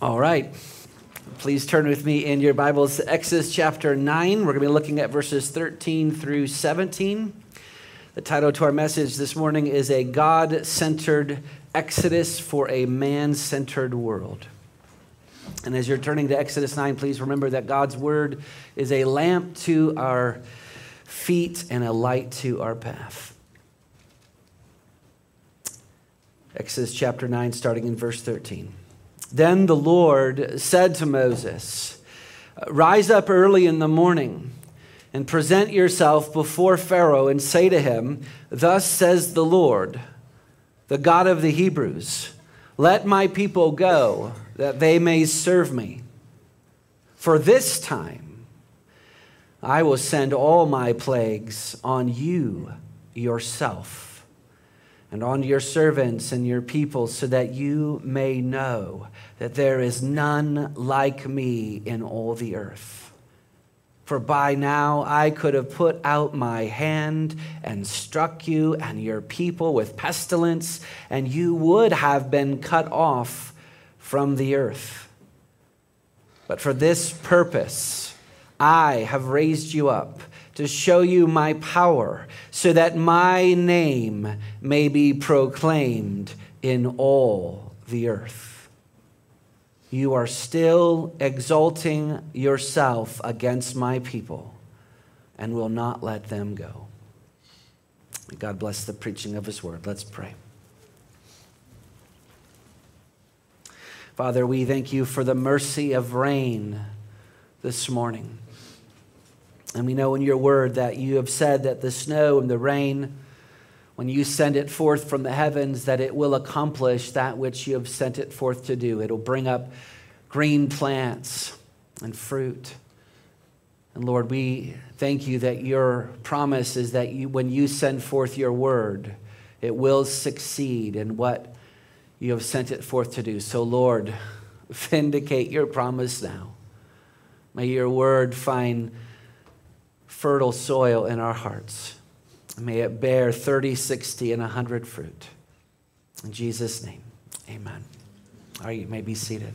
All right. Please turn with me in your Bibles to Exodus chapter 9. We're going to be looking at verses 13 through 17. The title to our message this morning is A God Centered Exodus for a Man Centered World. And as you're turning to Exodus 9, please remember that God's word is a lamp to our feet and a light to our path. Exodus chapter 9, starting in verse 13. Then the Lord said to Moses, Rise up early in the morning and present yourself before Pharaoh and say to him, Thus says the Lord, the God of the Hebrews, Let my people go, that they may serve me. For this time I will send all my plagues on you yourself and on your servants and your people, so that you may know that there is none like me in all the earth. For by now I could have put out my hand and struck you and your people with pestilence, and you would have been cut off from the earth. But for this purpose I have raised you up to show you my power, so that my name may be proclaimed in all the earth. You are still exalting yourself against my people and will not let them go. God bless the preaching of his word. Let's pray. Father, we thank you for the mercy of rain this morning. And we know in your word that you have said that the snow and the rain, when you send it forth from the heavens, that it will accomplish that which you have sent it forth to do. It'll bring up green plants and fruit. And Lord, we thank you that your promise is that you, when you send forth your word, it will succeed in what you have sent it forth to do. So, Lord, vindicate your promise now. May your word find fertile soil in our hearts. May it bear 30, 60, and 100 fruit. In Jesus' name, amen. All right, you may be seated.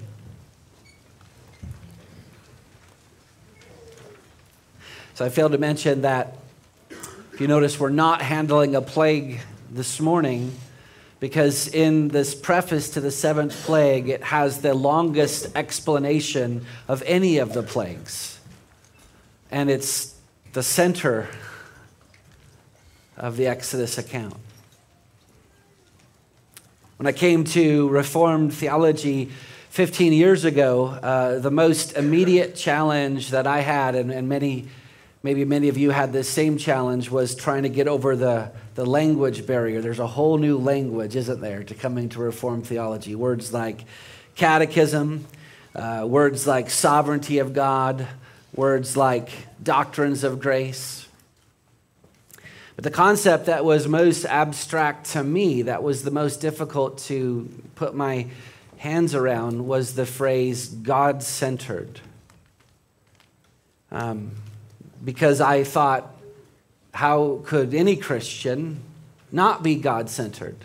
So I failed to mention that if you notice, we're not handling a plague this morning because in this preface to the seventh plague, it has the longest explanation of any of the plagues. And it's the center of the Exodus account. When I came to Reformed theology 15 years ago, uh, the most immediate challenge that I had, and, and many, maybe many of you had this same challenge, was trying to get over the, the language barrier. There's a whole new language, isn't there, to coming to Reformed theology? Words like catechism, uh, words like sovereignty of God, words like doctrines of grace. But the concept that was most abstract to me, that was the most difficult to put my hands around, was the phrase God centered. Um, because I thought, how could any Christian not be God centered?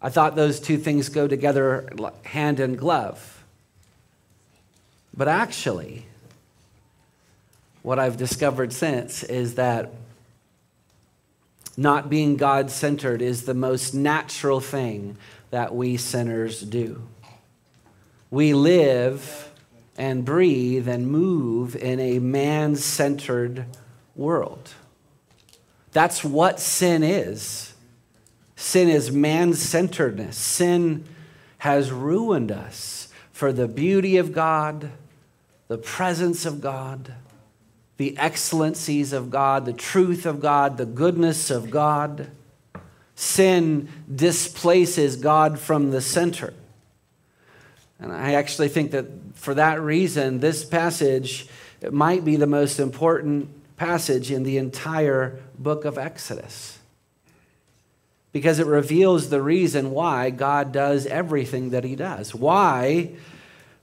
I thought those two things go together hand in glove. But actually, what I've discovered since is that not being God centered is the most natural thing that we sinners do. We live and breathe and move in a man centered world. That's what sin is. Sin is man centeredness. Sin has ruined us for the beauty of God, the presence of God the excellencies of God, the truth of God, the goodness of God. Sin displaces God from the center. And I actually think that for that reason, this passage might be the most important passage in the entire book of Exodus. Because it reveals the reason why God does everything that he does. Why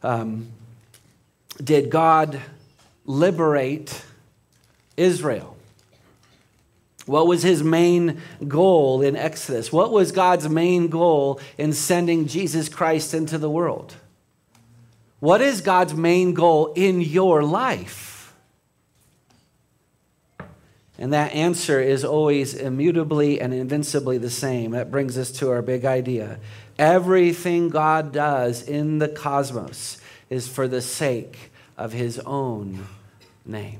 um, did God liberate Israel? What was his main goal in Exodus? What was God's main goal in sending Jesus Christ into the world? What is God's main goal in your life? And that answer is always immutably and invincibly the same. That brings us to our big idea. Everything God does in the cosmos is for the sake of his own name.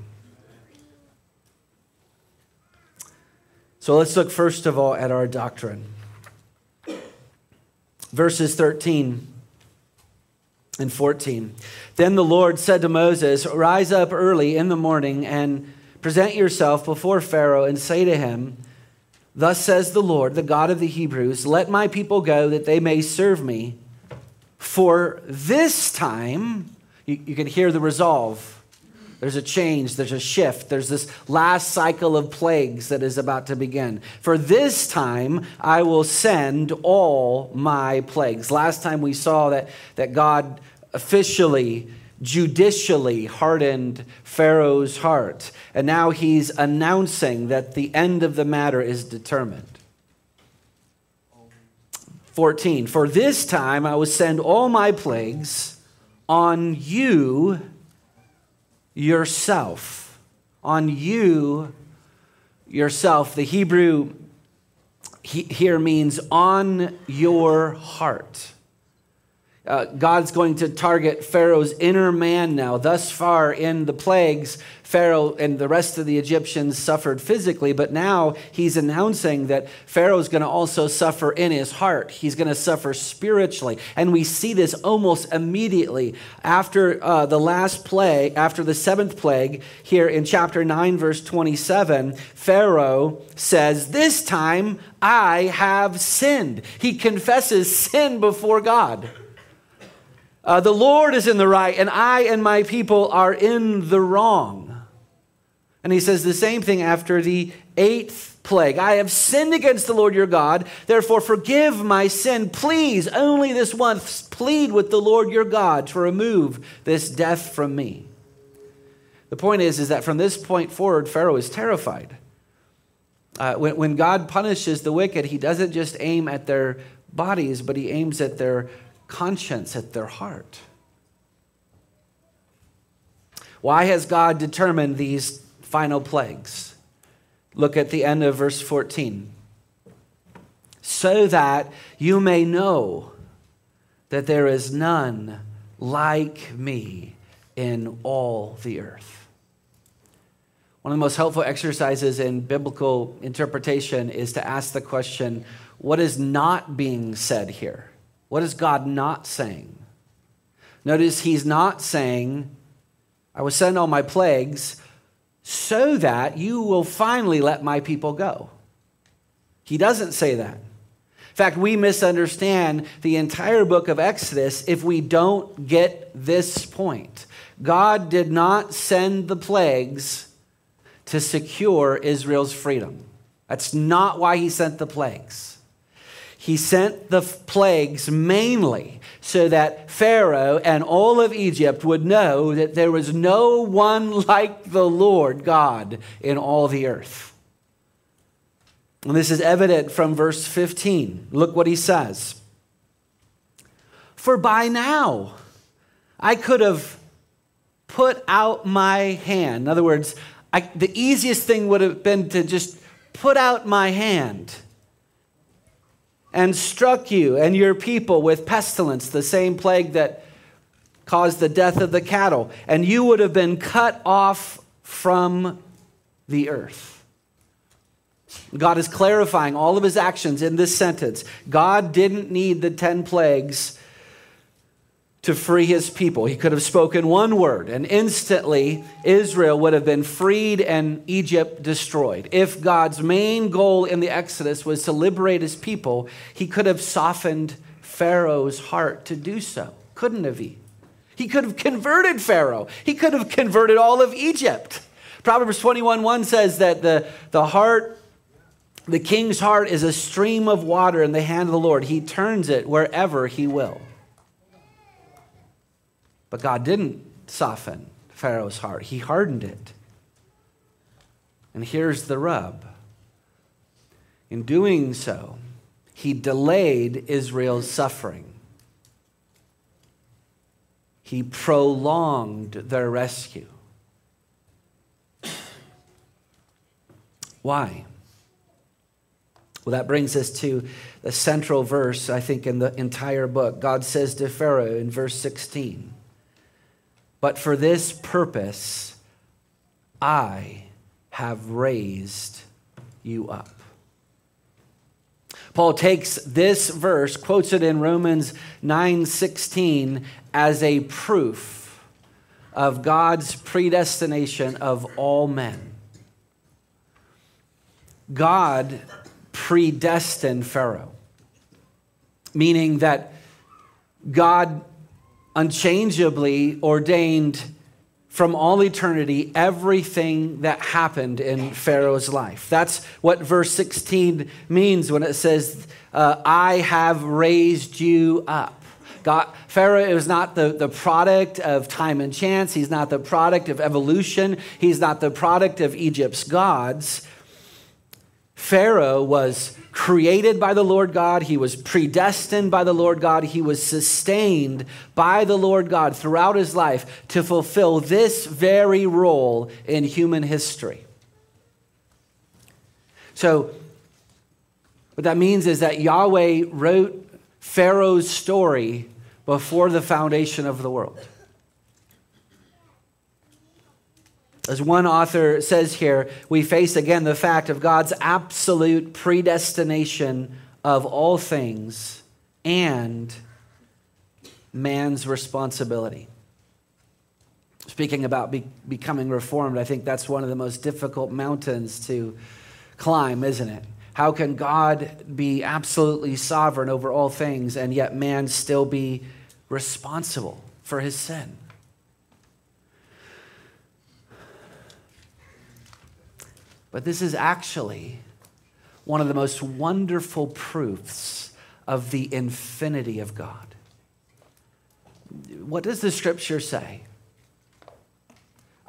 So let's look first of all at our doctrine. Verses 13 and 14. Then the Lord said to Moses, Rise up early in the morning and present yourself before Pharaoh and say to him, Thus says the Lord, the God of the Hebrews, Let my people go that they may serve me. For this time, you, you can hear the resolve. There's a change, there's a shift, there's this last cycle of plagues that is about to begin. For this time, I will send all my plagues. Last time we saw that, that God officially, judicially hardened Pharaoh's heart. And now he's announcing that the end of the matter is determined. 14 For this time I will send all my plagues on you yourself. On you yourself. The Hebrew here means on your heart. Uh, God's going to target Pharaoh's inner man now. Thus far in the plagues, Pharaoh and the rest of the Egyptians suffered physically, but now he's announcing that Pharaoh's going to also suffer in his heart. He's going to suffer spiritually. And we see this almost immediately after uh, the last plague, after the seventh plague, here in chapter 9, verse 27. Pharaoh says, This time I have sinned. He confesses sin before God. Uh, the Lord is in the right, and I and my people are in the wrong. And he says the same thing after the eighth plague. I have sinned against the Lord your God, therefore forgive my sin. Please, only this once, plead with the Lord your God to remove this death from me. The point is, is that from this point forward, Pharaoh is terrified. Uh, when, when God punishes the wicked, he doesn't just aim at their bodies, but he aims at their conscience, at their heart. Why has God determined these final plagues? Look at the end of verse 14. So that you may know that there is none like me in all the earth. One of the most helpful exercises in biblical interpretation is to ask the question what is not being said here? What is God not saying? Notice he's not saying, I will send all my plagues so that you will finally let my people go. He doesn't say that. In fact, we misunderstand the entire book of Exodus if we don't get this point. God did not send the plagues to secure Israel's freedom. That's not why he sent the plagues. He sent the plagues mainly so that Pharaoh and all of Egypt would know that there was no one like the Lord God in all the earth. And this is evident from verse 15. Look what he says. For by now I could have put out my hand. In other words, I, the easiest thing would have been to just put out my hand and struck you and your people with pestilence, the same plague that caused the death of the cattle, and you would have been cut off from the earth. God is clarifying all of his actions in this sentence. God didn't need the 10 plagues to free his people. He could have spoken one word, and instantly Israel would have been freed and Egypt destroyed. If God's main goal in the Exodus was to liberate his people, he could have softened Pharaoh's heart to do so. Couldn't have he? He could have converted Pharaoh, he could have converted all of Egypt. Proverbs 21 1 says that the, the heart the king's heart is a stream of water in the hand of the Lord. He turns it wherever he will. But God didn't soften Pharaoh's heart, he hardened it. And here's the rub in doing so, he delayed Israel's suffering. he prolonged their rescue. Why? Well, that brings us to the central verse, I think, in the entire book. God says to Pharaoh in verse 16, But for this purpose I have raised you up. Paul takes this verse, quotes it in Romans 9:16 as a proof of God's predestination of all men. God predestined Pharaoh, meaning that God unchangeably ordained from all eternity everything that happened in Pharaoh's life. That's what verse 16 means when it says, uh, I have raised you up. God, Pharaoh is not the, the product of time and chance. He's not the product of evolution. He's not the product of Egypt's gods. Pharaoh was created by the Lord God, he was predestined by the Lord God, he was sustained by the Lord God throughout his life to fulfill this very role in human history. So, what that means is that Yahweh wrote Pharaoh's story before the foundation of the world. As one author says here, we face again the fact of God's absolute predestination of all things and man's responsibility. Speaking about be- becoming reformed, I think that's one of the most difficult mountains to climb, isn't it? How can God be absolutely sovereign over all things and yet man still be responsible for his sin? But this is actually one of the most wonderful proofs of the infinity of God. What does the scripture say?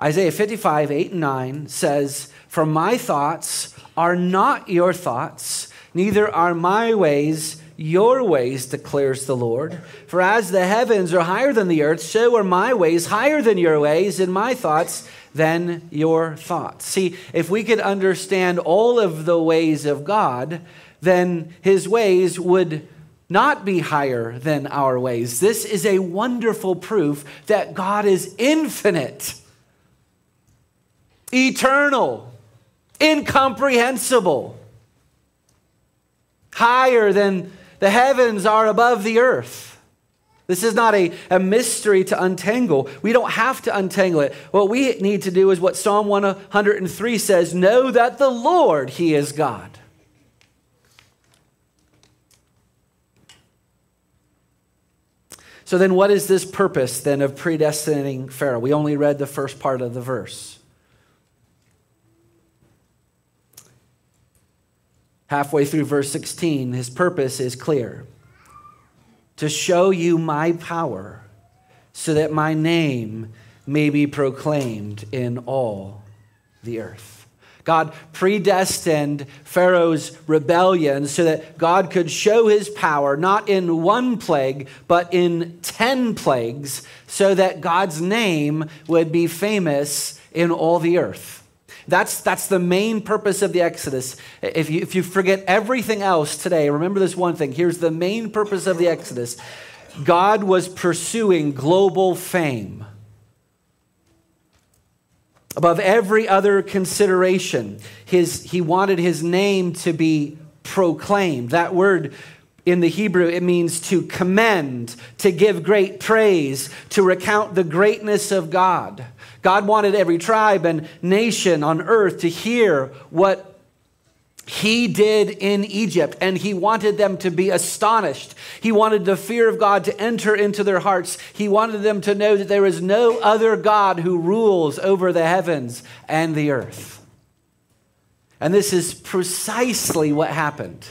Isaiah 55, 8 and 9 says, For my thoughts are not your thoughts, neither are my ways your ways, declares the Lord. For as the heavens are higher than the earth, so are my ways higher than your ways, and my thoughts than your thoughts. See, if we could understand all of the ways of God, then his ways would not be higher than our ways. This is a wonderful proof that God is infinite, eternal, incomprehensible, higher than the heavens are above the earth. This is not a, a mystery to untangle. We don't have to untangle it. What we need to do is what Psalm 103 says know that the Lord, He is God. So then, what is this purpose then of predestinating Pharaoh? We only read the first part of the verse. Halfway through verse 16, his purpose is clear to show you my power, so that my name may be proclaimed in all the earth. God predestined Pharaoh's rebellion so that God could show his power not in one plague, but in 10 plagues, so that God's name would be famous in all the earth. That's, that's the main purpose of the Exodus. If you, if you forget everything else today, remember this one thing. Here's the main purpose of the Exodus God was pursuing global fame. Above every other consideration, his, he wanted his name to be proclaimed. That word in the Hebrew, it means to commend, to give great praise, to recount the greatness of God. God wanted every tribe and nation on earth to hear what he did in Egypt, and he wanted them to be astonished. He wanted the fear of God to enter into their hearts. He wanted them to know that there is no other God who rules over the heavens and the earth. And this is precisely what happened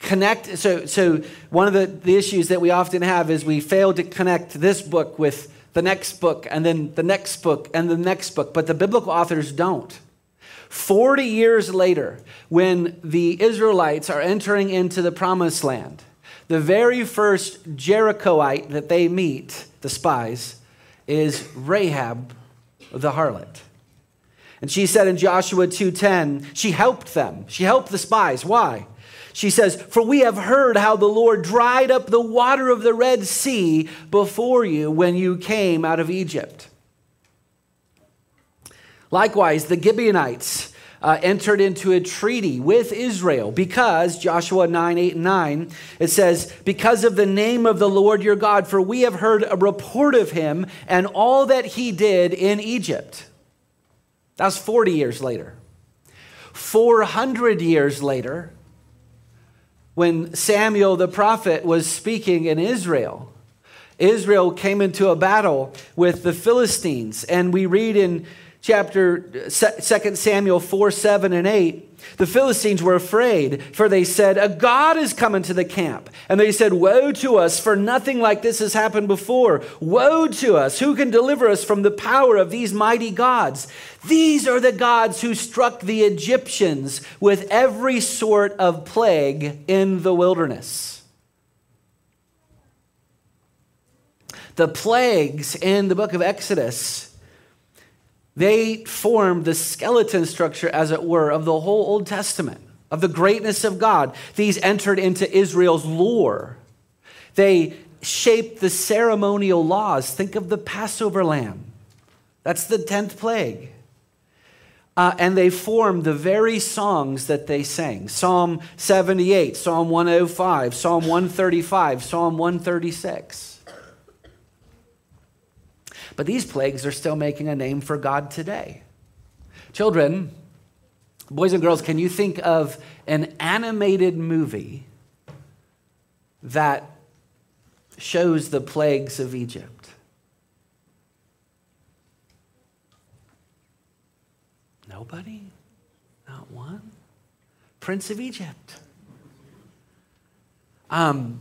connect so so one of the, the issues that we often have is we fail to connect this book with the next book and then the next book and the next book but the biblical authors don't 40 years later when the israelites are entering into the promised land the very first Jerichoite that they meet, the spies, is Rahab the harlot. And she said in Joshua 2:10, she helped them. She helped the spies. Why? She says, "For we have heard how the Lord dried up the water of the Red Sea before you when you came out of Egypt." Likewise, the Gibeonites uh, entered into a treaty with Israel because, Joshua 9, 8, and 9, it says, Because of the name of the Lord your God, for we have heard a report of him and all that he did in Egypt. That's 40 years later. 400 years later, when Samuel the prophet was speaking in Israel, Israel came into a battle with the Philistines. And we read in chapter 2 Samuel 4 7 and 8, the Philistines were afraid, for they said, A God is coming to the camp. And they said, Woe to us, for nothing like this has happened before. Woe to us, who can deliver us from the power of these mighty gods? These are the gods who struck the Egyptians with every sort of plague in the wilderness. The plagues in the book of Exodus they formed the skeleton structure, as it were, of the whole Old Testament, of the greatness of God. These entered into Israel's lore. They shaped the ceremonial laws. Think of the Passover lamb. That's the 10th plague. Uh, and they formed the very songs that they sang Psalm 78, Psalm 105, Psalm 135, Psalm 136. But these plagues are still making a name for God today. Children, boys and girls, can you think of an animated movie that shows the plagues of Egypt? Nobody? Not one? Prince of Egypt. Um,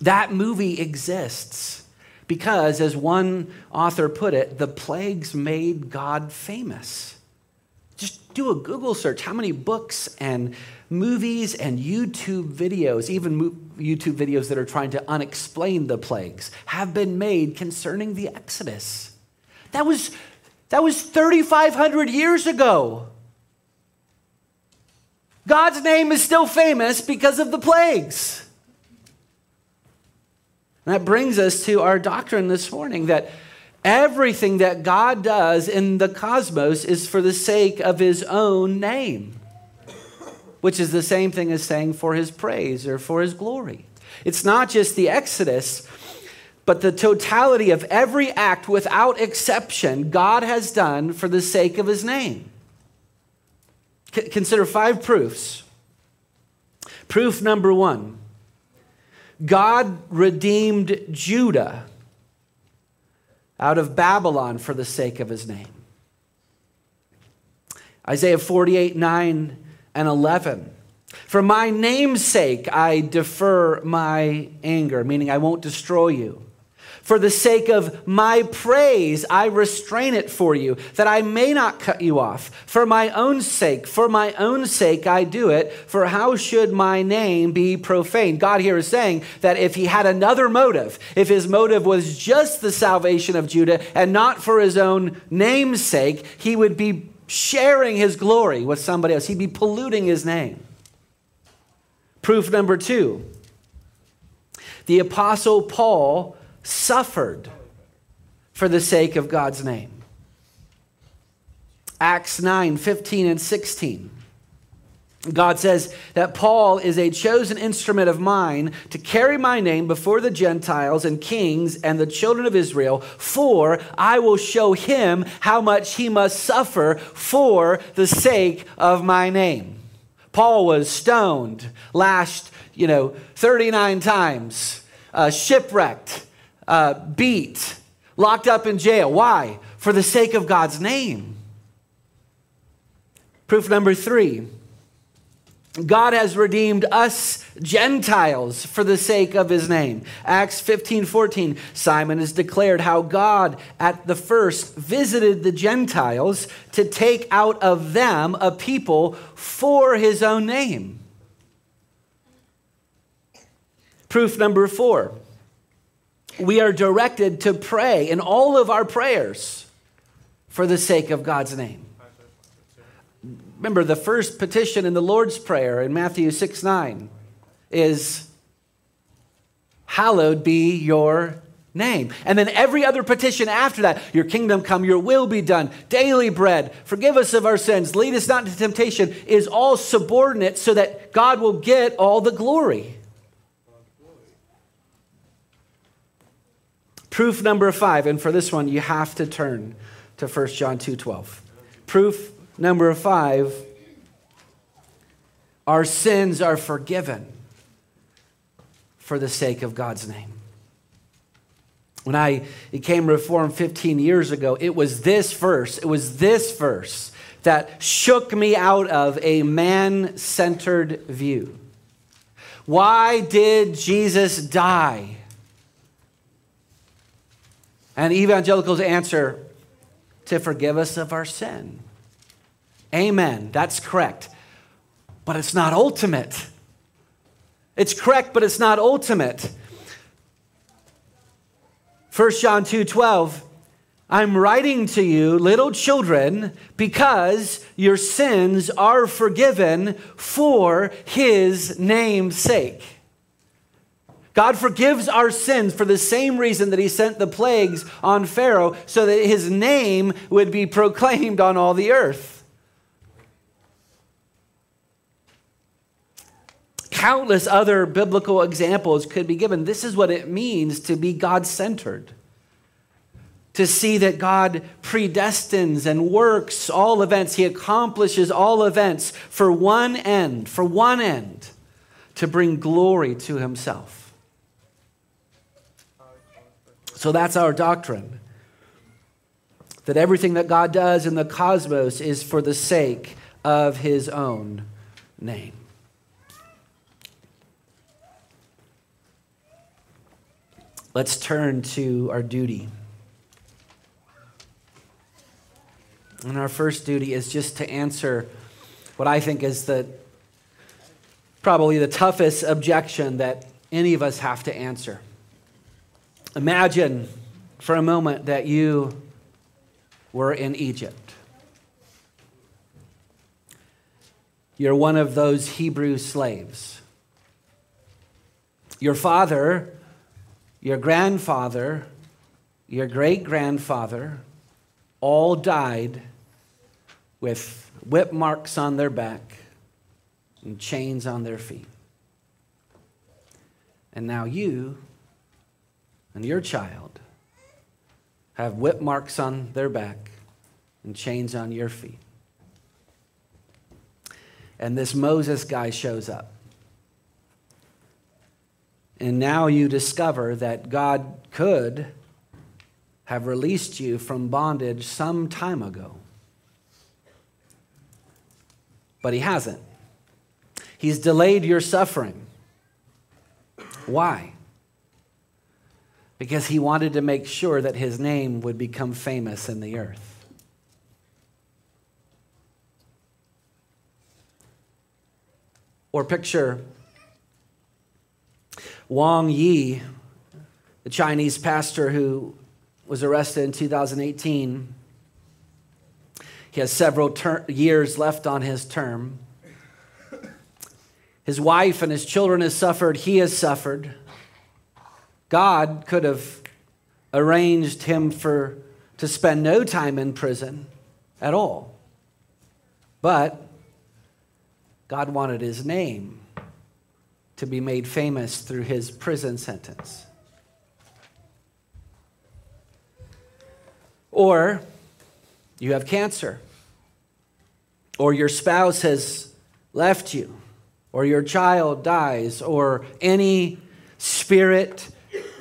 that movie exists because, as one author put it, the plagues made God famous. Just do a Google search. How many books and movies and YouTube videos, even YouTube videos that are trying to unexplain the plagues, have been made concerning the Exodus? That was, that was 3,500 years ago. God's name is still famous because of the plagues. And that brings us to our doctrine this morning that everything that God does in the cosmos is for the sake of his own name, which is the same thing as saying for his praise or for his glory. It's not just the Exodus, but the totality of every act without exception God has done for the sake of his name. C- consider five proofs. Proof number one God redeemed Judah out of Babylon for the sake of his name. Isaiah 48, 9 and 11. For my name's sake, I defer my anger, meaning I won't destroy you. For the sake of my praise, I restrain it for you, that I may not cut you off. For my own sake, for my own sake, I do it. For how should my name be profaned? God here is saying that if he had another motive, if his motive was just the salvation of Judah and not for his own name's sake, he would be sharing his glory with somebody else. He'd be polluting his name. Proof number two the Apostle Paul suffered for the sake of God's name. Acts 9 15 and 16. God says that Paul is a chosen instrument of mine to carry my name before the Gentiles and kings and the children of Israel, for I will show him how much he must suffer for the sake of my name. Paul was stoned, lashed, you know, 39 times, uh, shipwrecked, uh, beat, locked up in jail. Why? For the sake of God's name. Proof number three God has redeemed us Gentiles for the sake of his name. Acts 15 14, Simon has declared how God at the first visited the Gentiles to take out of them a people for his own name. Proof number four we are directed to pray in all of our prayers for the sake of God's name. Remember, the first petition in the Lord's Prayer in Matthew 6 9 is, Hallowed be your name. And then every other petition after that, your kingdom come, your will be done, daily bread, forgive us of our sins, lead us not into temptation, is all subordinate so that God will get all the glory. Proof number five, and for this one, you have to turn to 1 John 2 12. Proof number five our sins are forgiven for the sake of God's name. When I became Reformed 15 years ago, it was this verse, it was this verse that shook me out of a man centered view. Why did Jesus die? And evangelicals answer to forgive us of our sin. Amen. That's correct. But it's not ultimate. It's correct, but it's not ultimate. 1 John 2 12. I'm writing to you, little children, because your sins are forgiven for his name's sake. God forgives our sins for the same reason that he sent the plagues on Pharaoh, so that his name would be proclaimed on all the earth. Countless other biblical examples could be given. This is what it means to be God centered. To see that God predestines and works all events, He accomplishes all events for one end, for one end, to bring glory to Himself. So that's our doctrine. That everything that God does in the cosmos is for the sake of his own name. Let's turn to our duty. And our first duty is just to answer what I think is the probably the toughest objection that any of us have to answer. Imagine for a moment that you were in Egypt. You're one of those Hebrew slaves. Your father, your grandfather, your great grandfather all died with whip marks on their back and chains on their feet. And now you and your child have whip marks on their back and chains on your feet. And this Moses guy shows up. And now you discover that God could have released you from bondage some time ago. But he hasn't. He's delayed your suffering. Why? Because he wanted to make sure that his name would become famous in the earth. Or picture Wang Yi, the Chinese pastor who was arrested in 2018. He has several ter- years left on his term. His wife and his children have suffered. He has suffered. God could have arranged him for to spend no time in prison at all. But God wanted his name to be made famous through his prison sentence. Or you have cancer, or your spouse has left you, or your child dies, or any spirit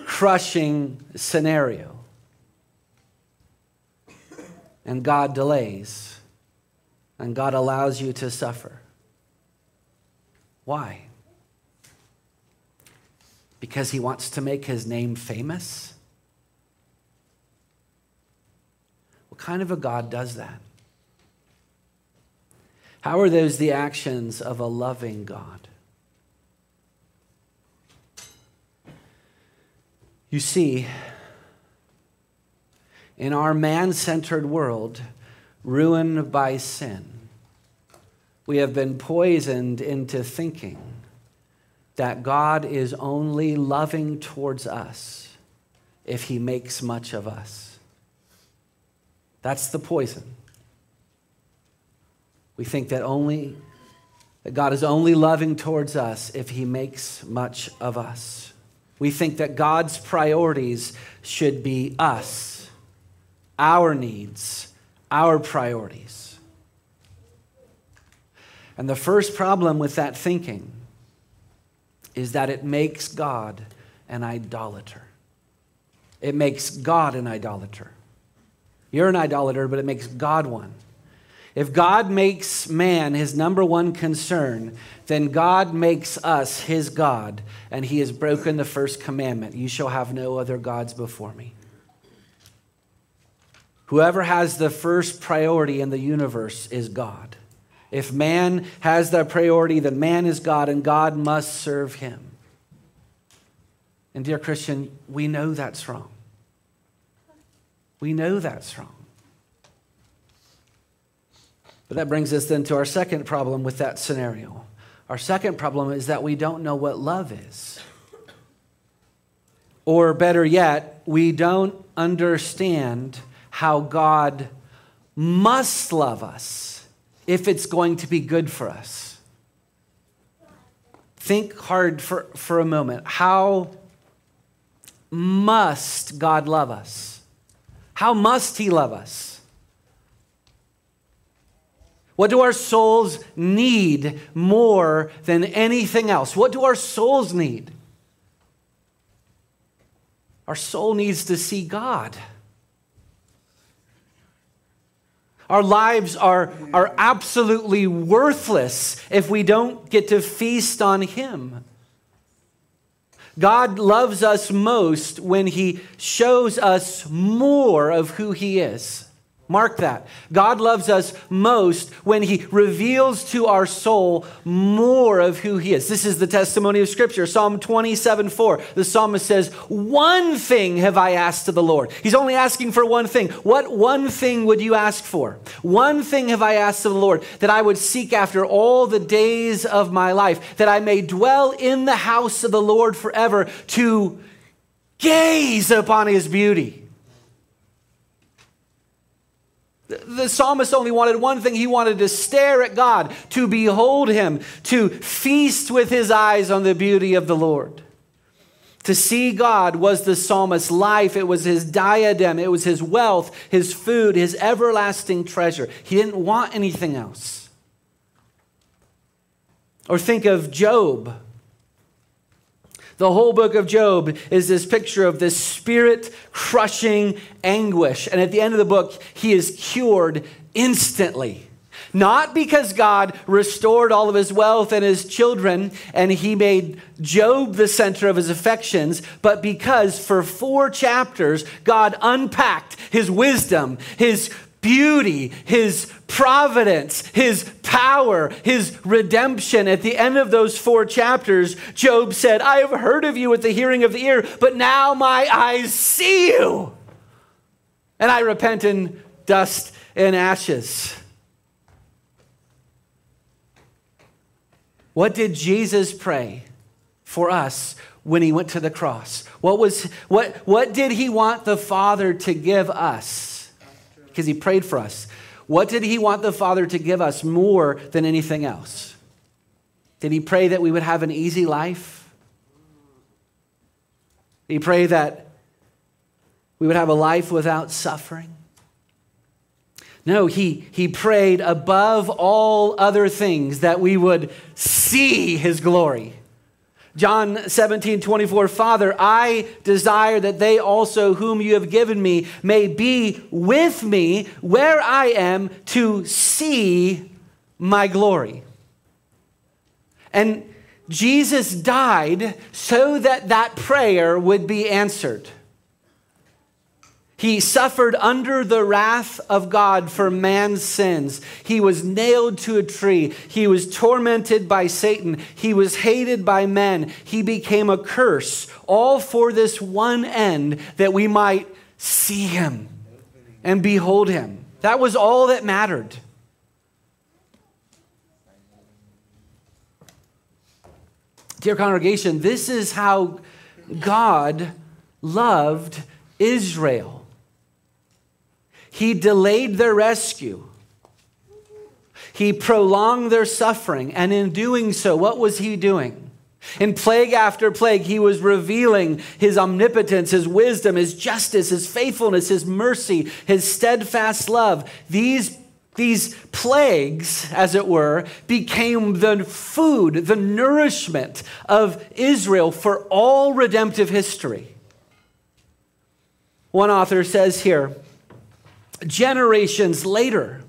crushing scenario. And God delays, and God allows you to suffer. Why? Because he wants to make his name famous? What kind of a God does that? How are those the actions of a loving God? You see, in our man centered world, ruined by sin, we have been poisoned into thinking that God is only loving towards us if he makes much of us. That's the poison. We think that only that God is only loving towards us if he makes much of us. We think that God's priorities should be us, our needs, our priorities. And the first problem with that thinking is that it makes God an idolater. It makes God an idolater. You're an idolater, but it makes God one. If God makes man his number one concern, then God makes us his God, and he has broken the first commandment You shall have no other gods before me. Whoever has the first priority in the universe is God. If man has that priority, then man is God, and God must serve him. And, dear Christian, we know that's wrong. We know that's wrong. But that brings us then to our second problem with that scenario. Our second problem is that we don't know what love is. Or better yet, we don't understand how God must love us if it's going to be good for us. Think hard for, for a moment. How must God love us? How must He love us? What do our souls need more than anything else? What do our souls need? Our soul needs to see God. Our lives are, are absolutely worthless if we don't get to feast on Him. God loves us most when He shows us more of who He is. Mark that. God loves us most when He reveals to our soul more of who He is. This is the testimony of Scripture. Psalm 27 4. The psalmist says, One thing have I asked of the Lord. He's only asking for one thing. What one thing would you ask for? One thing have I asked of the Lord that I would seek after all the days of my life, that I may dwell in the house of the Lord forever to gaze upon His beauty The psalmist only wanted one thing. He wanted to stare at God, to behold Him, to feast with his eyes on the beauty of the Lord. To see God was the psalmist's life. It was his diadem. It was his wealth, his food, his everlasting treasure. He didn't want anything else. Or think of Job. The whole book of Job is this picture of this spirit crushing anguish. And at the end of the book, he is cured instantly. Not because God restored all of his wealth and his children and he made Job the center of his affections, but because for four chapters, God unpacked his wisdom, his beauty, his providence, his power, his redemption. At the end of those four chapters, Job said, I have heard of you with the hearing of the ear, but now my eyes see you. And I repent in dust and ashes. What did Jesus pray for us when he went to the cross? What, was, what, what did he want the Father to give us? because he prayed for us. What did he want the Father to give us more than anything else? Did he pray that we would have an easy life? Did he pray that we would have a life without suffering? No, he, he prayed above all other things that we would see his glory. John 17, 24, Father, I desire that they also, whom you have given me, may be with me where I am to see my glory. And Jesus died so that that prayer would be answered. He suffered under the wrath of God for man's sins. He was nailed to a tree. He was tormented by Satan. He was hated by men. He became a curse, all for this one end that we might see him and behold him. That was all that mattered. Dear congregation, this is how God loved Israel. He delayed their rescue. He prolonged their suffering. And in doing so, what was he doing? In plague after plague, he was revealing his omnipotence, his wisdom, his justice, his faithfulness, his mercy, his steadfast love. These, these plagues, as it were, became the food, the nourishment of Israel for all redemptive history. One author says here, generations later,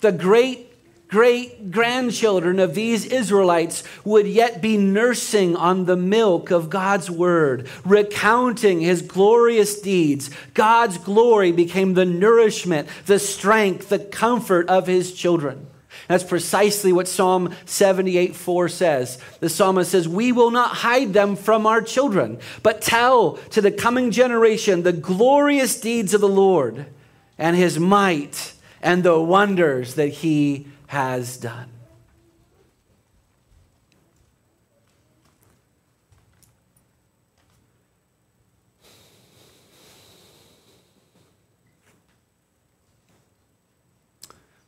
the great great grandchildren of these Israelites would yet be nursing on the milk of God's word, recounting his glorious deeds. God's glory became the nourishment, the strength, the comfort of his children. That's precisely what Psalm 78 4 says. The psalmist says, We will not hide them from our children, but tell to the coming generation the glorious deeds of the Lord and his might and the wonders that he has done.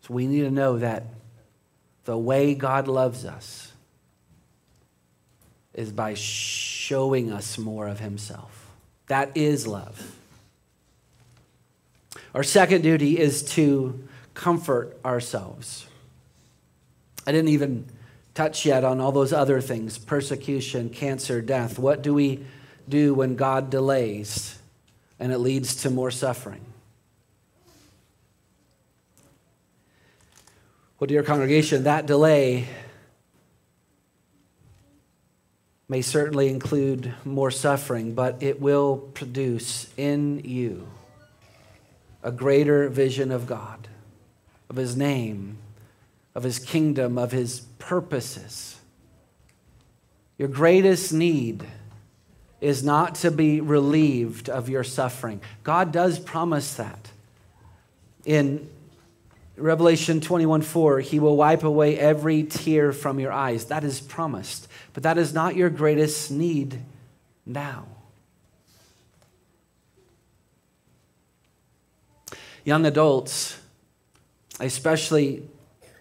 So we need to know that the way God loves us is by showing us more of himself. That is love. Our second duty is to comfort ourselves. I didn't even touch yet on all those other things persecution, cancer, death. What do we do when God delays and it leads to more suffering? Well, dear congregation, that delay may certainly include more suffering, but it will produce in you a greater vision of God, of His name, of His kingdom, of His purposes. Your greatest need is not to be relieved of your suffering. God does promise that. In Revelation 21 4, He will wipe away every tear from your eyes. That is promised. But that is not your greatest need now. Young adults, I especially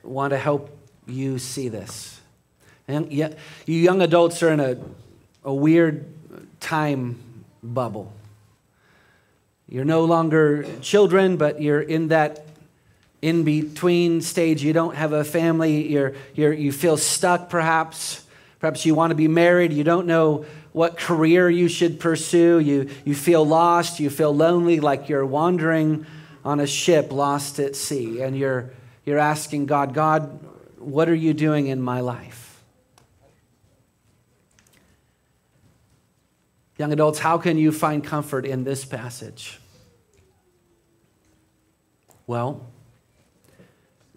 want to help you see this. And you young adults are in a, a weird time bubble. You're no longer children, but you're in that in between stage. You don't have a family. You're, you're, you feel stuck, perhaps. Perhaps you want to be married. You don't know what career you should pursue. You, you feel lost. You feel lonely, like you're wandering on a ship lost at sea and you're, you're asking God, God, what are you doing in my life? Young adults, how can you find comfort in this passage? Well,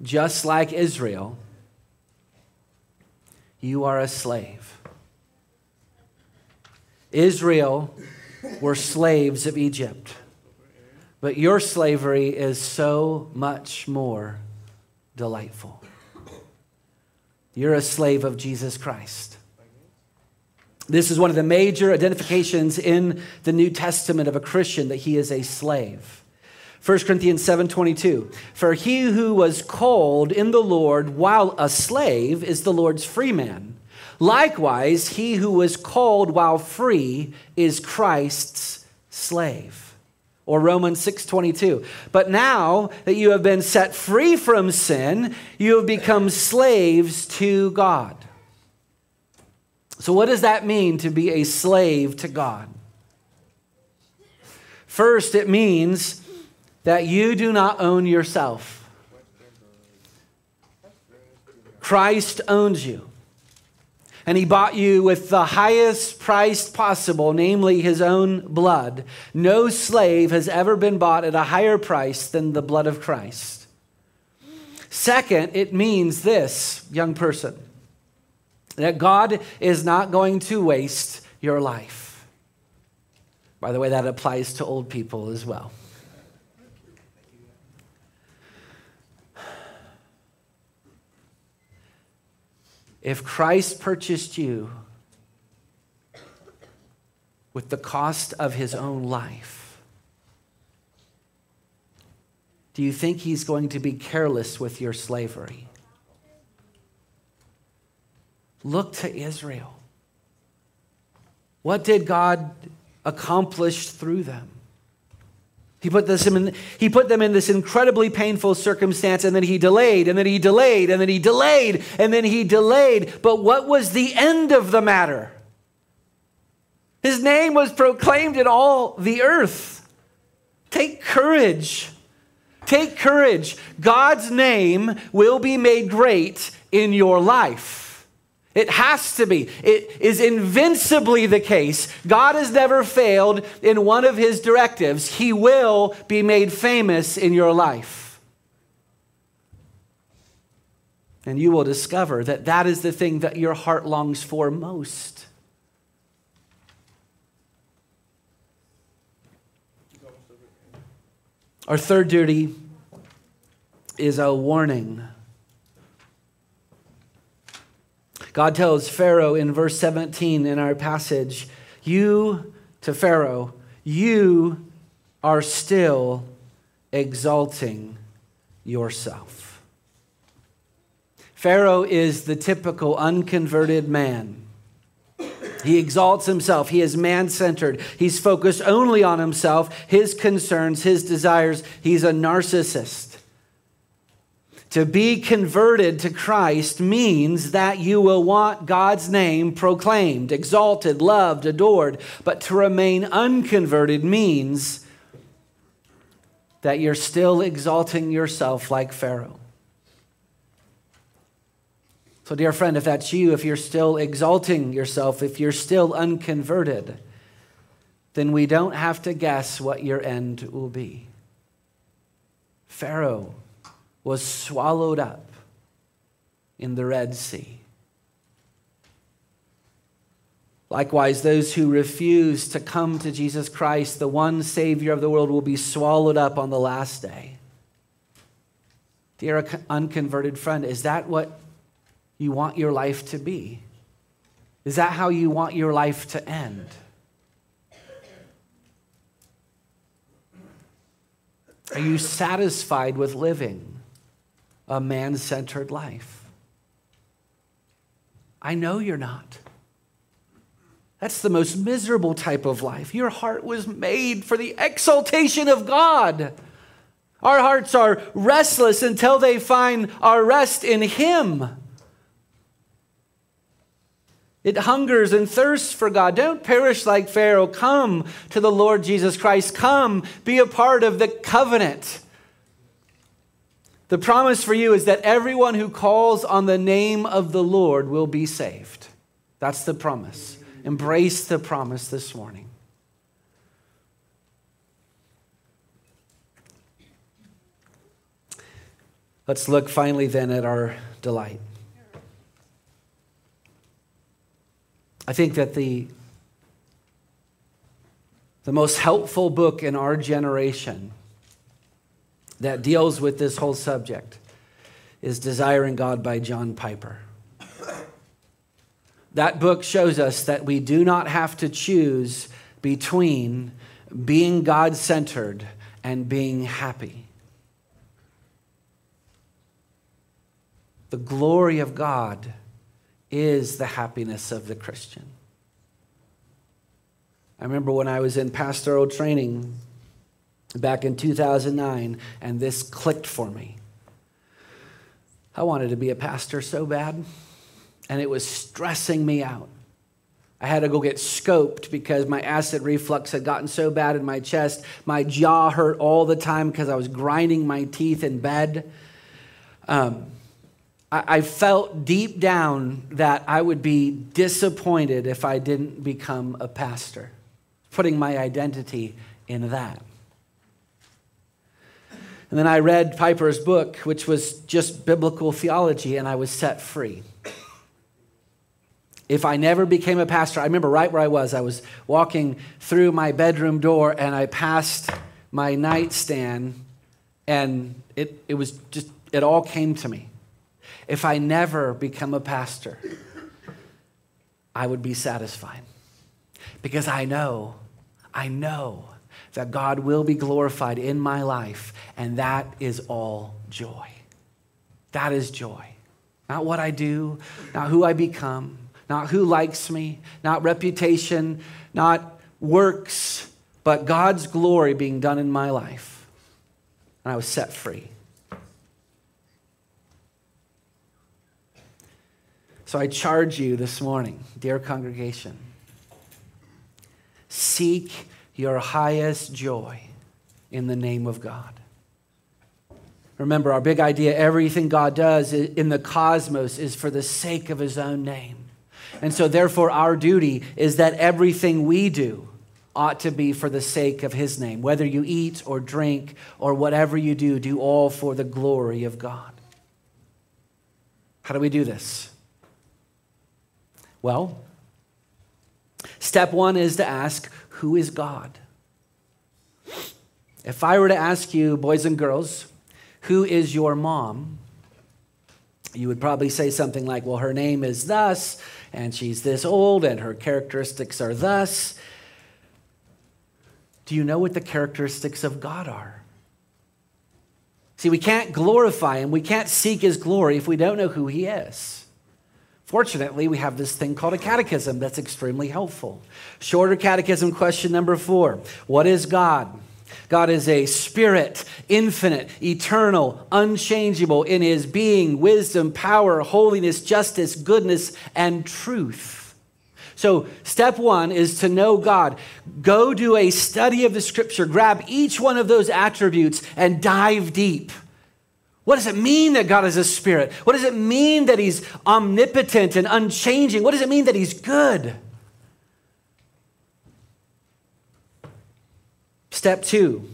just like Israel, you are a slave. Israel were slaves of Egypt. But your slavery is so much more delightful. You're a slave of Jesus Christ. This is one of the major identifications in the New Testament of a Christian that he is a slave. 1 Corinthians 7:22 For he who was called in the Lord while a slave is the Lord's free man. Likewise, he who was called while free is Christ's slave or Romans 6:22. But now that you have been set free from sin, you have become slaves to God. So what does that mean to be a slave to God? First, it means that you do not own yourself. Christ owns you. And he bought you with the highest price possible, namely his own blood. No slave has ever been bought at a higher price than the blood of Christ. Second, it means this, young person, that God is not going to waste your life. By the way, that applies to old people as well. If Christ purchased you with the cost of his own life, do you think he's going to be careless with your slavery? Look to Israel. What did God accomplish through them? He put, this in, he put them in this incredibly painful circumstance, and then he delayed, and then he delayed, and then he delayed, and then he delayed. But what was the end of the matter? His name was proclaimed in all the earth. Take courage. Take courage. God's name will be made great in your life. It has to be. It is invincibly the case. God has never failed in one of his directives. He will be made famous in your life. And you will discover that that is the thing that your heart longs for most. Our third duty is a warning. God tells Pharaoh in verse 17 in our passage, You, to Pharaoh, you are still exalting yourself. Pharaoh is the typical unconverted man. He exalts himself. He is man centered. He's focused only on himself, his concerns, his desires. He's a narcissist. To be converted to Christ means that you will want God's name proclaimed, exalted, loved, adored. But to remain unconverted means that you're still exalting yourself like Pharaoh. So, dear friend, if that's you, if you're still exalting yourself, if you're still unconverted, then we don't have to guess what your end will be. Pharaoh was swallowed up in the Red Sea. Likewise, those who refuse to come to Jesus Christ, the one Savior of the world, will be swallowed up on the last day. Dear unconverted friend, is that what you want your life to be? Is that how you want your life to end? Are you satisfied with living? A man centered life. I know you're not. That's the most miserable type of life. Your heart was made for the exaltation of God. Our hearts are restless until they find our rest in Him. It hungers and thirsts for God. Don't perish like Pharaoh. Come to the Lord Jesus Christ. Come be a part of the covenant. The promise for you is that everyone who calls on the name of the Lord will be saved. That's the promise. Embrace the promise this morning. Let's look finally then at our delight. I think that the, the most helpful book in our generation that deals with this whole subject is Desiring God by John Piper. That book shows us that we do not have to choose between being God centered and being happy. The glory of God is the happiness of the Christian. I remember when I was in pastoral training back in 2009, and this clicked for me. I wanted to be a pastor so bad, and it was stressing me out. I had to go get scoped because my acid reflux had gotten so bad in my chest. My jaw hurt all the time because I was grinding my teeth in bed. Um, I, I felt deep down that I would be disappointed if I didn't become a pastor, putting my identity in that. And then I read Piper's book, which was just biblical theology, and I was set free. If I never became a pastor, I remember right where I was. I was walking through my bedroom door and I passed my nightstand, and it, it was just, it all came to me. If I never become a pastor, I would be satisfied. Because I know, I know that God will be glorified in my life, and that is all joy. That is joy. Not what I do, not who I become, not who likes me, not reputation, not works, but God's glory being done in my life. And I was set free. So I charge you this morning, dear congregation, seek your highest joy in the name of God. Remember, our big idea everything God does in the cosmos is for the sake of his own name. And so, therefore, our duty is that everything we do ought to be for the sake of his name. Whether you eat or drink or whatever you do, do all for the glory of God. How do we do this? Well, step one is to ask, who is God? If I were to ask you, boys and girls, who is your mom? You would probably say something like, well, her name is thus, and she's this old, and her characteristics are thus. Do you know what the characteristics of God are? See, we can't glorify him, we can't seek his glory if we don't know who he is. Fortunately, we have this thing called a catechism that's extremely helpful. Shorter catechism question number four What is God? God is a spirit, infinite, eternal, unchangeable in his being, wisdom, power, holiness, justice, goodness, and truth. So, step one is to know God. Go do a study of the scripture, grab each one of those attributes, and dive deep. What does it mean that God is a spirit? What does it mean that he's omnipotent and unchanging? What does it mean that he's good? Step two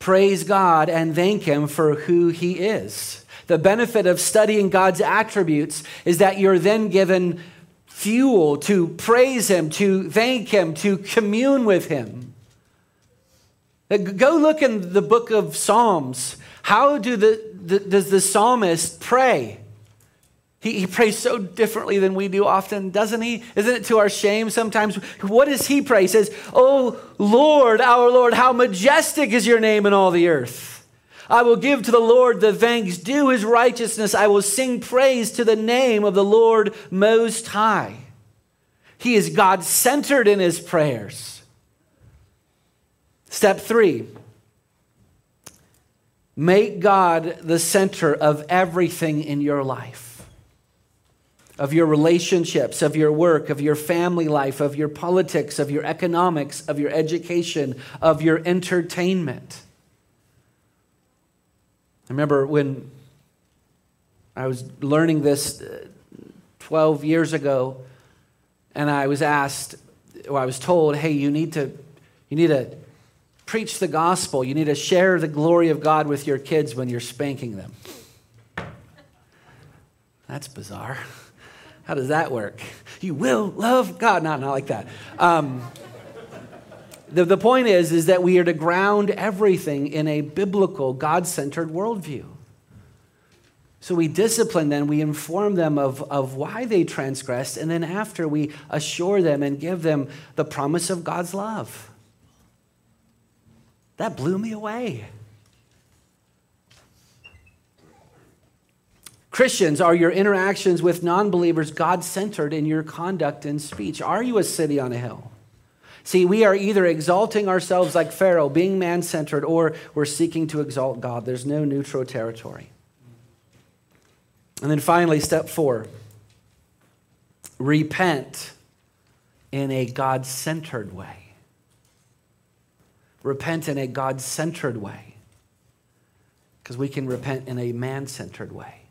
praise God and thank Him for who He is. The benefit of studying God's attributes is that you're then given fuel to praise Him, to thank Him, to commune with Him. Uh, go look in the book of Psalms. How do the, the does the psalmist pray? He, he prays so differently than we do often, doesn't he? Isn't it to our shame sometimes? What does he pray? He says, Oh Lord, our Lord, how majestic is your name in all the earth. I will give to the Lord the thanks due his righteousness. I will sing praise to the name of the Lord Most High. He is God centered in his prayers. Step three make God the center of everything in your life, of your relationships, of your work, of your family life, of your politics, of your economics, of your education, of your entertainment. I remember when I was learning this uh, 12 years ago, and I was asked, or I was told, hey, you need to, you need to preach the gospel. You need to share the glory of God with your kids when you're spanking them. That's bizarre. How does that work? You will love God. Not, not like that. Um, the, the point is, is that we are to ground everything in a biblical, God centered worldview. So we discipline them, we inform them of, of why they transgressed, and then after we assure them and give them the promise of God's love. That blew me away. Christians, are your interactions with non believers God centered in your conduct and speech? Are you a city on a hill? See, we are either exalting ourselves like Pharaoh, being man centered, or we're seeking to exalt God. There's no neutral territory. And then finally, step four repent in a God centered way repent in a God centered way. because we can repent in a man centered way.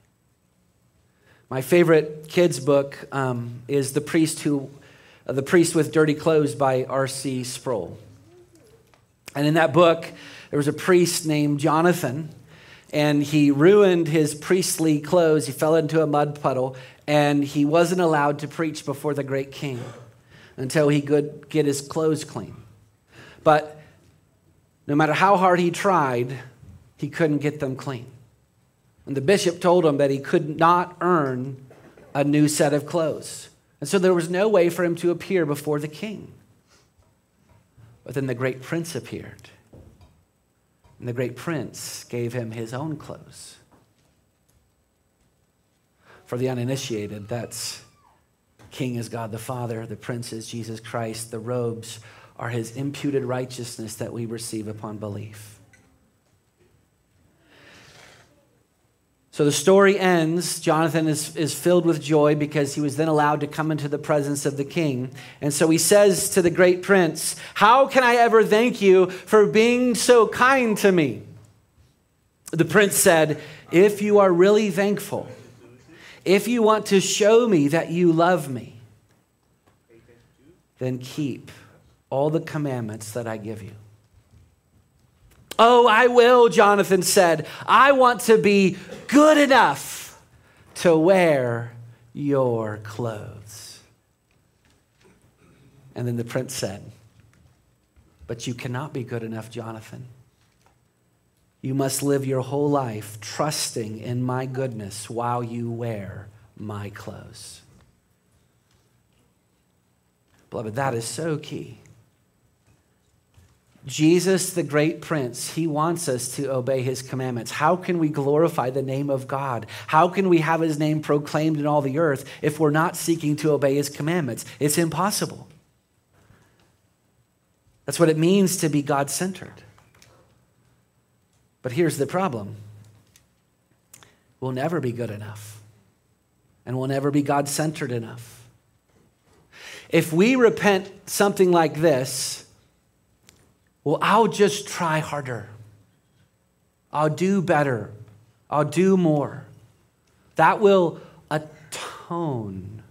My favorite kids' book um, is The Priest Who, uh, The Priest with Dirty Clothes by R.C. Sproul. And in that book, there was a priest named Jonathan, and he ruined his priestly clothes. He fell into a mud puddle, and he wasn't allowed to preach before the great king until he could get his clothes clean. But no matter how hard he tried, he couldn't get them clean. And the bishop told him that he could not earn a new set of clothes. And so there was no way for him to appear before the king. But then the great prince appeared. And the great prince gave him his own clothes. For the uninitiated, that's King is God the Father, the Prince is Jesus Christ, the robes are his imputed righteousness that we receive upon belief. So the story ends. Jonathan is, is filled with joy because he was then allowed to come into the presence of the king. And so he says to the great prince, How can I ever thank you for being so kind to me? The prince said, If you are really thankful, if you want to show me that you love me, then keep all the commandments that I give you. Oh, I will, Jonathan said. I want to be good enough to wear your clothes. And then the prince said, But you cannot be good enough, Jonathan. You must live your whole life trusting in my goodness while you wear my clothes. Beloved, that is so key. Jesus, the great prince, he wants us to obey his commandments. How can we glorify the name of God? How can we have his name proclaimed in all the earth if we're not seeking to obey his commandments? It's impossible. That's what it means to be God centered. But here's the problem we'll never be good enough, and we'll never be God centered enough. If we repent something like this, well, I'll just try harder. I'll do better. I'll do more. That will atone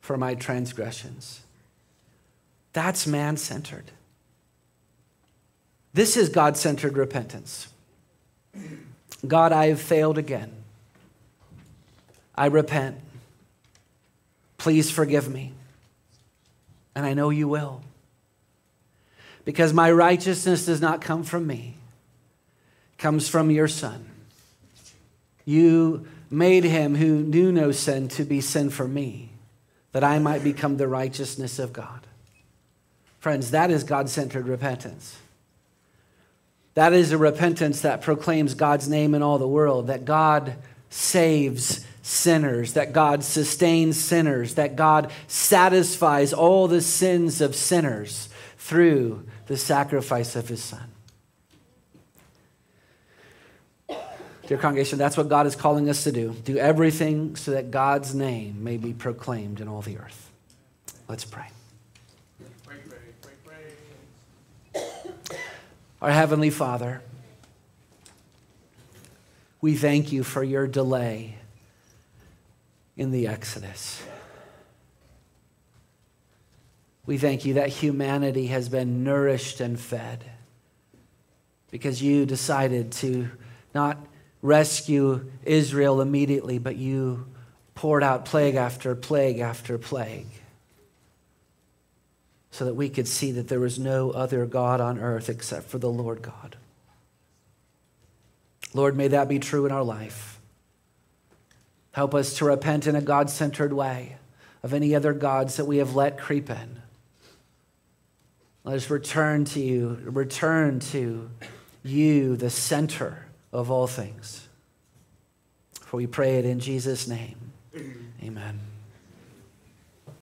for my transgressions. That's man centered. This is God centered repentance. God, I have failed again. I repent. Please forgive me. And I know you will because my righteousness does not come from me, it comes from your Son. You made him who knew no sin to be sin for me, that I might become the righteousness of God. Friends, that is God centered repentance. That is a repentance that proclaims God's name in all the world, that God saves sinners, that God sustains sinners, that God satisfies all the sins of sinners through the sacrifice of his son. Dear congregation, that's what God is calling us to do. Do everything so that God's name may be proclaimed in all the earth. Let's pray. Our Heavenly Father, we thank you for your delay in the Exodus. We thank you that humanity has been nourished and fed because you decided to not rescue Israel immediately, but you poured out plague after plague after plague so that we could see that there was no other God on earth except for the Lord God. Lord, may that be true in our life. Help us to repent in a God centered way of any other gods that we have let creep in. Let us return to you, return to you, the center of all things. For we pray it in Jesus' name. Amen.